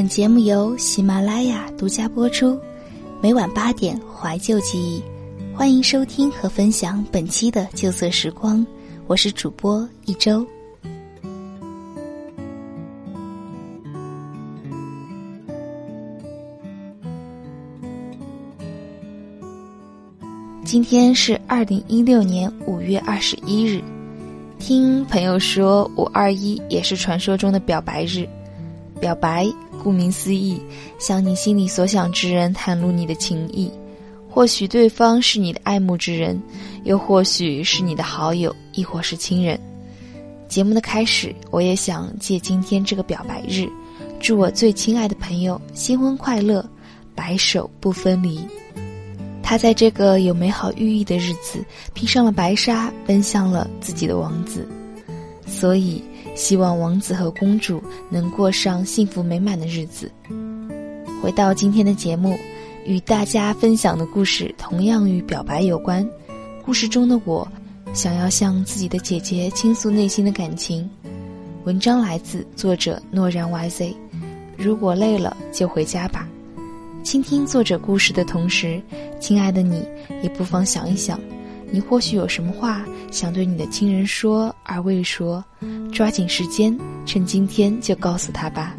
本节目由喜马拉雅独家播出，每晚八点怀旧记忆，欢迎收听和分享本期的旧色时光，我是主播一周。今天是二零一六年五月二十一日，听朋友说五二一也是传说中的表白日。表白，顾名思义，向你心里所想之人袒露你的情意。或许对方是你的爱慕之人，又或许是你的好友，亦或是亲人。节目的开始，我也想借今天这个表白日，祝我最亲爱的朋友新婚快乐，白首不分离。他在这个有美好寓意的日子，披上了白纱，奔向了自己的王子。所以，希望王子和公主能过上幸福美满的日子。回到今天的节目，与大家分享的故事同样与表白有关。故事中的我，想要向自己的姐姐倾诉内心的感情。文章来自作者诺然 YZ。如果累了，就回家吧。倾听作者故事的同时，亲爱的你也不妨想一想。你或许有什么话想对你的亲人说而未说，抓紧时间，趁今天就告诉他吧。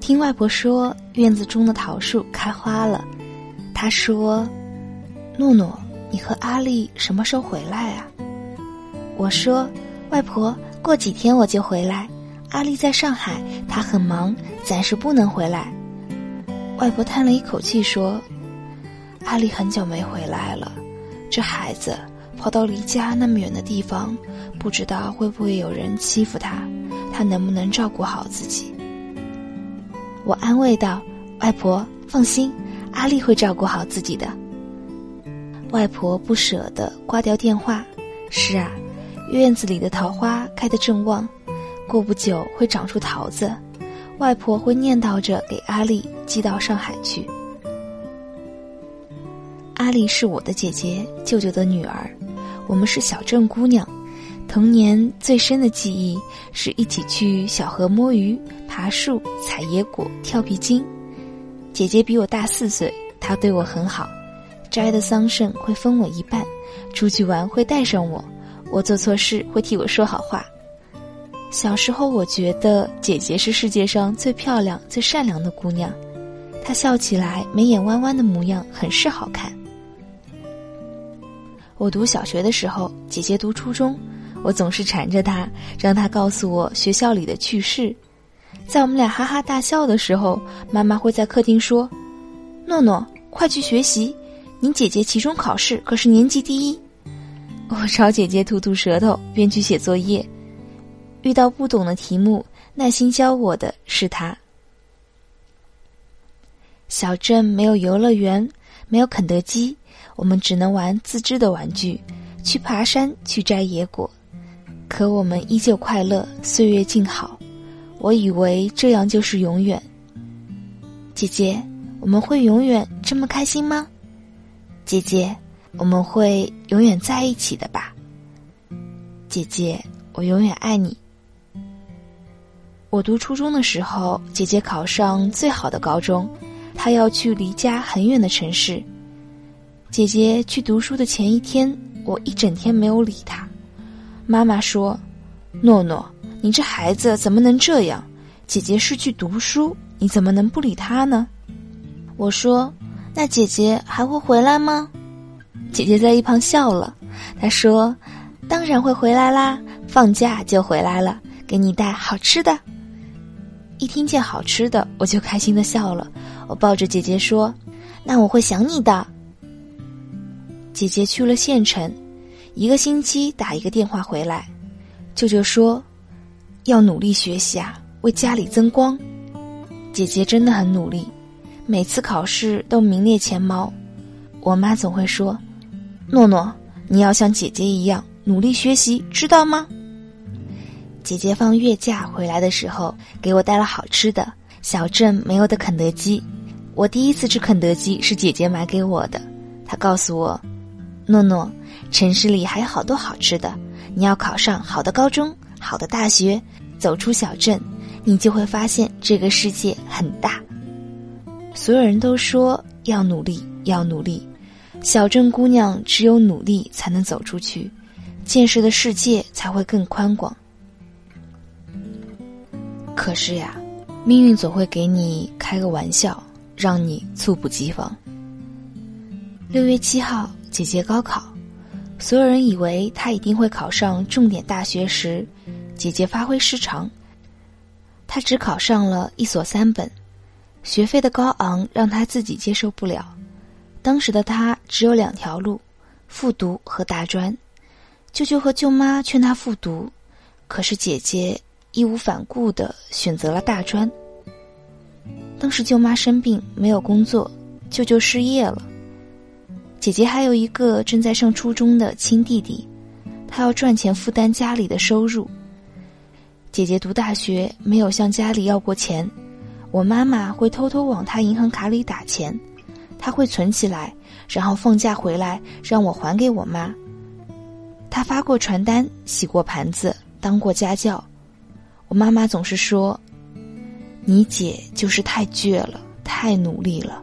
听外婆说，院子中的桃树开花了。她说：“诺诺，你和阿丽什么时候回来啊？”我说：“外婆，过几天我就回来。”阿丽在上海，她很忙，暂时不能回来。外婆叹了一口气说：“阿丽很久没回来了，这孩子跑到离家那么远的地方，不知道会不会有人欺负他，他能不能照顾好自己？”我安慰道：“外婆放心，阿丽会照顾好自己的。”外婆不舍得挂掉电话。是啊，院子里的桃花开得正旺。过不久会长出桃子，外婆会念叨着给阿丽寄到上海去。阿丽是我的姐姐，舅舅的女儿，我们是小镇姑娘。童年最深的记忆是一起去小河摸鱼、爬树、采野果、跳皮筋。姐姐比我大四岁，她对我很好，摘的桑葚会分我一半，出去玩会带上我，我做错事会替我说好话。小时候，我觉得姐姐是世界上最漂亮、最善良的姑娘。她笑起来眉眼弯弯的模样很是好看。我读小学的时候，姐姐读初中，我总是缠着她，让她告诉我学校里的趣事。在我们俩哈哈大笑的时候，妈妈会在客厅说：“诺诺，快去学习，你姐姐期中考试可是年级第一。”我朝姐姐吐吐舌头，便去写作业。遇到不懂的题目，耐心教我的是他。小镇没有游乐园，没有肯德基，我们只能玩自制的玩具，去爬山，去摘野果。可我们依旧快乐，岁月静好。我以为这样就是永远。姐姐，我们会永远这么开心吗？姐姐，我们会永远在一起的吧？姐姐，我永远爱你。我读初中的时候，姐姐考上最好的高中，她要去离家很远的城市。姐姐去读书的前一天，我一整天没有理她。妈妈说：“诺诺，你这孩子怎么能这样？姐姐是去读书，你怎么能不理她呢？”我说：“那姐姐还会回来吗？”姐姐在一旁笑了，她说：“当然会回来啦，放假就回来了，给你带好吃的。”一听见好吃的，我就开心的笑了。我抱着姐姐说：“那我会想你的。”姐姐去了县城，一个星期打一个电话回来。舅舅说：“要努力学习啊，为家里增光。”姐姐真的很努力，每次考试都名列前茅。我妈总会说：“诺诺，你要像姐姐一样努力学习，知道吗？”姐姐放月假回来的时候，给我带了好吃的，小镇没有的肯德基。我第一次吃肯德基是姐姐买给我的。她告诉我：“诺诺，城市里还有好多好吃的，你要考上好的高中、好的大学，走出小镇，你就会发现这个世界很大。所有人都说要努力，要努力，小镇姑娘只有努力才能走出去，见识的世界才会更宽广。可是呀，命运总会给你开个玩笑，让你猝不及防。六月七号。姐姐高考，所有人以为她一定会考上重点大学时，姐姐发挥失常。她只考上了一所三本，学费的高昂让她自己接受不了。当时的她只有两条路：复读和大专。舅舅和舅妈劝她复读，可是姐姐义无反顾的选择了大专。当时舅妈生病没有工作，舅舅失业了。姐姐还有一个正在上初中的亲弟弟，他要赚钱负担家里的收入。姐姐读大学没有向家里要过钱，我妈妈会偷偷往她银行卡里打钱，她会存起来，然后放假回来让我还给我妈。她发过传单，洗过盘子，当过家教。我妈妈总是说：“你姐就是太倔了，太努力了。”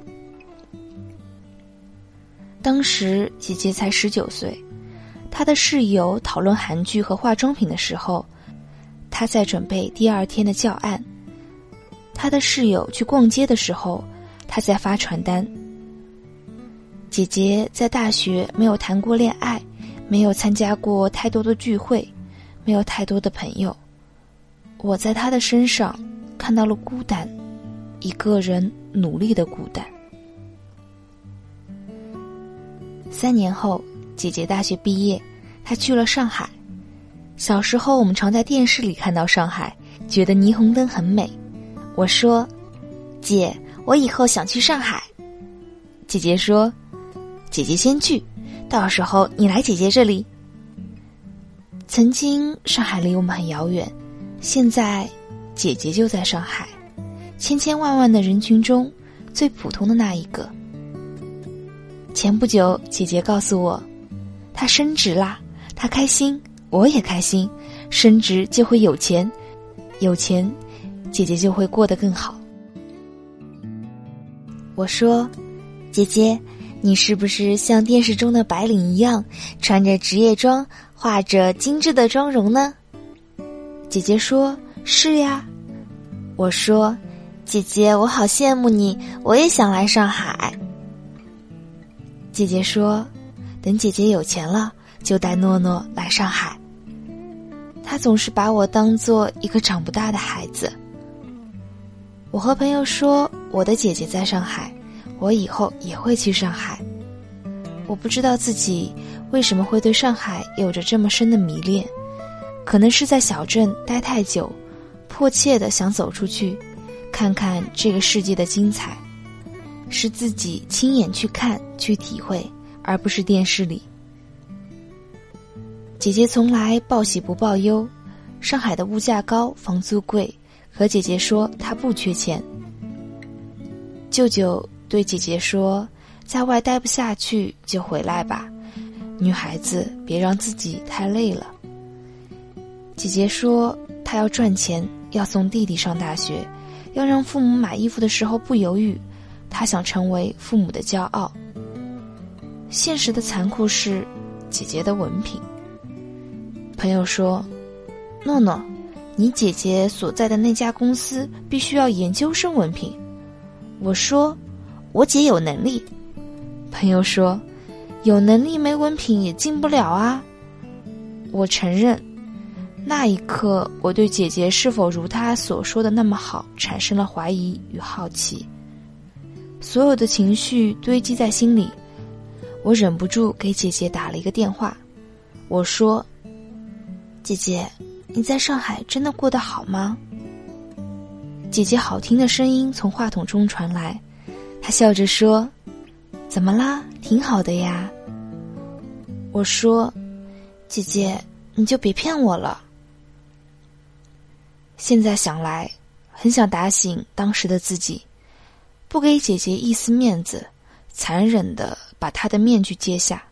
当时姐姐才十九岁，她的室友讨论韩剧和化妆品的时候，她在准备第二天的教案；她的室友去逛街的时候，她在发传单。姐姐在大学没有谈过恋爱，没有参加过太多的聚会，没有太多的朋友。我在他的身上看到了孤单，一个人努力的孤单。三年后，姐姐大学毕业，她去了上海。小时候，我们常在电视里看到上海，觉得霓虹灯很美。我说：“姐，我以后想去上海。”姐姐说：“姐姐先去，到时候你来姐姐这里。”曾经上海离我们很遥远，现在姐姐就在上海，千千万万的人群中最普通的那一个。前不久，姐姐告诉我，她升职啦，她开心，我也开心。升职就会有钱，有钱，姐姐就会过得更好。我说：“姐姐，你是不是像电视中的白领一样，穿着职业装，画着精致的妆容呢？”姐姐说：“是呀。”我说：“姐姐，我好羡慕你，我也想来上海。”姐姐说：“等姐姐有钱了，就带诺诺来上海。”她总是把我当做一个长不大的孩子。我和朋友说：“我的姐姐在上海，我以后也会去上海。”我不知道自己为什么会对上海有着这么深的迷恋，可能是在小镇待太久，迫切的想走出去，看看这个世界的精彩。是自己亲眼去看、去体会，而不是电视里。姐姐从来报喜不报忧，上海的物价高，房租贵，可姐姐说她不缺钱。舅舅对姐姐说：“在外待不下去就回来吧，女孩子别让自己太累了。”姐姐说：“她要赚钱，要送弟弟上大学，要让父母买衣服的时候不犹豫。”她想成为父母的骄傲。现实的残酷是，姐姐的文凭。朋友说：“诺诺，你姐姐所在的那家公司必须要研究生文凭。”我说：“我姐有能力。”朋友说：“有能力没文凭也进不了啊。”我承认，那一刻我对姐姐是否如她所说的那么好产生了怀疑与好奇。所有的情绪堆积在心里，我忍不住给姐姐打了一个电话。我说：“姐姐，你在上海真的过得好吗？”姐姐好听的声音从话筒中传来，她笑着说：“怎么啦？挺好的呀。”我说：“姐姐，你就别骗我了。”现在想来，很想打醒当时的自己。不给姐姐一丝面子，残忍的把她的面具揭下。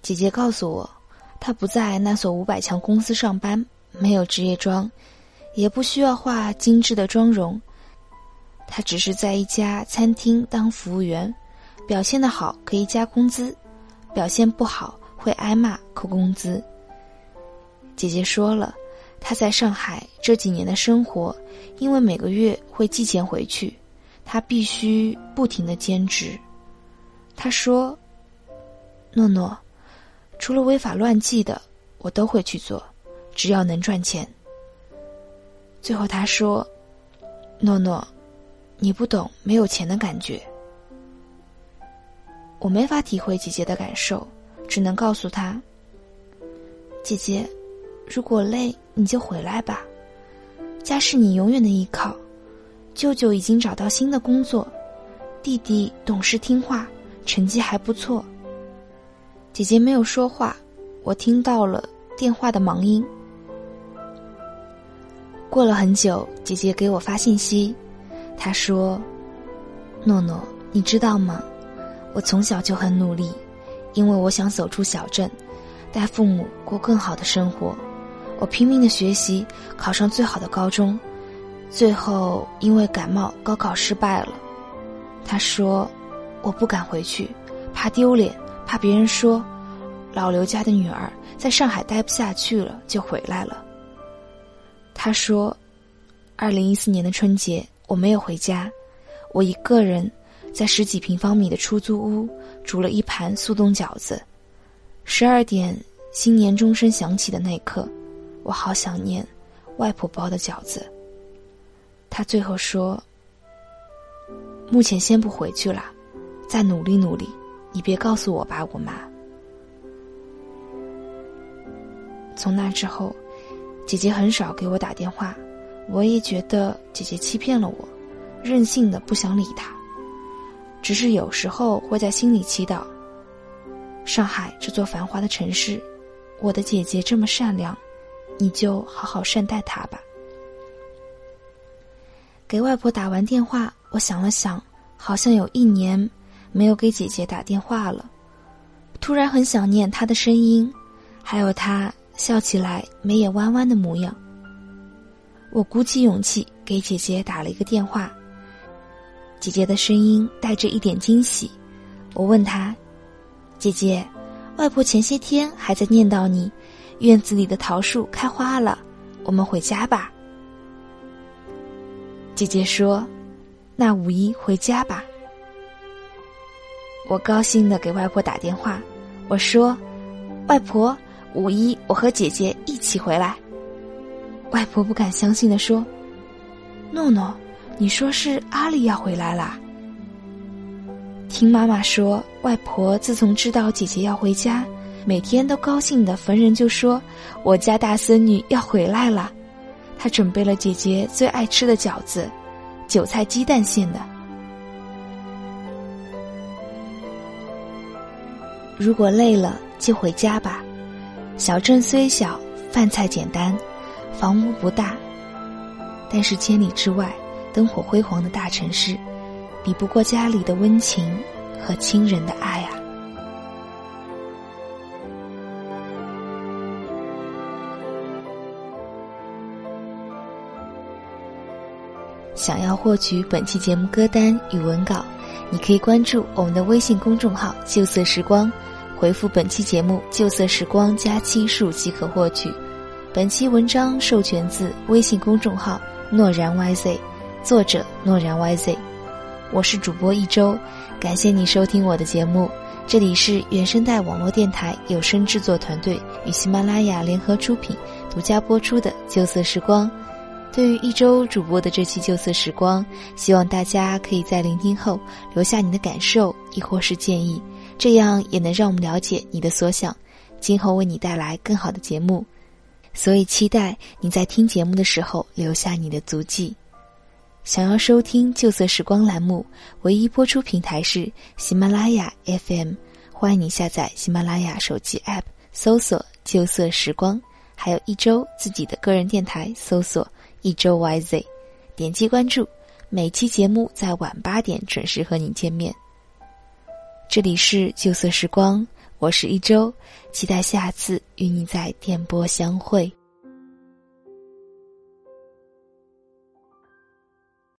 姐姐告诉我，她不在那所五百强公司上班，没有职业装，也不需要化精致的妆容。她只是在一家餐厅当服务员，表现的好可以加工资，表现不好会挨骂扣工资。姐姐说了，他在上海这几年的生活，因为每个月会寄钱回去，他必须不停的兼职。他说：“诺诺。”除了违法乱纪的，我都会去做，只要能赚钱。最后他说：“诺诺，你不懂没有钱的感觉。”我没法体会姐姐的感受，只能告诉她：“姐姐，如果累，你就回来吧。家是你永远的依靠。舅舅已经找到新的工作，弟弟懂事听话，成绩还不错。”姐姐没有说话，我听到了电话的忙音。过了很久，姐姐给我发信息，她说：“诺诺，你知道吗？我从小就很努力，因为我想走出小镇，带父母过更好的生活。我拼命的学习，考上最好的高中，最后因为感冒，高考失败了。”他说：“我不敢回去，怕丢脸。”怕别人说，老刘家的女儿在上海待不下去了，就回来了。他说，二零一四年的春节我没有回家，我一个人在十几平方米的出租屋煮了一盘速冻饺子。十二点新年钟声响起的那一刻，我好想念外婆包的饺子。他最后说，目前先不回去了，再努力努力。你别告诉我爸我妈。从那之后，姐姐很少给我打电话，我也觉得姐姐欺骗了我，任性的不想理她。只是有时候会在心里祈祷：上海这座繁华的城市，我的姐姐这么善良，你就好好善待她吧。给外婆打完电话，我想了想，好像有一年。没有给姐姐打电话了，突然很想念她的声音，还有她笑起来眉眼弯弯的模样。我鼓起勇气给姐姐打了一个电话，姐姐的声音带着一点惊喜。我问她：“姐姐，外婆前些天还在念叨你，院子里的桃树开花了，我们回家吧。”姐姐说：“那五一回家吧。”我高兴的给外婆打电话，我说：“外婆，五一我和姐姐一起回来。”外婆不敢相信的说：“诺诺，你说是阿丽要回来啦？”听妈妈说，外婆自从知道姐姐要回家，每天都高兴的逢人就说：“我家大孙女要回来了。”她准备了姐姐最爱吃的饺子，韭菜鸡蛋馅的。如果累了，就回家吧。小镇虽小，饭菜简单，房屋不大，但是千里之外，灯火辉煌的大城市，比不过家里的温情和亲人的爱啊！想要获取本期节目歌单与文稿，你可以关注我们的微信公众号“旧色时光”。回复本期节目“旧色时光”加期数即可获取。本期文章授权自微信公众号“诺然 YZ”，作者诺然 YZ。我是主播一周，感谢你收听我的节目。这里是原声带网络电台有声制作团队与喜马拉雅联合出品、独家播出的《旧色时光》。对于一周主播的这期《旧色时光》，希望大家可以在聆听后留下你的感受，亦或是建议。这样也能让我们了解你的所想，今后为你带来更好的节目，所以期待你在听节目的时候留下你的足迹。想要收听旧色时光栏目，唯一播出平台是喜马拉雅 FM，欢迎你下载喜马拉雅手机 App，搜索旧色时光，还有一周自己的个人电台，搜索一周 YZ，点击关注，每期节目在晚八点准时和你见面。这里是旧色时光，我是一周，期待下次与你在电波相会。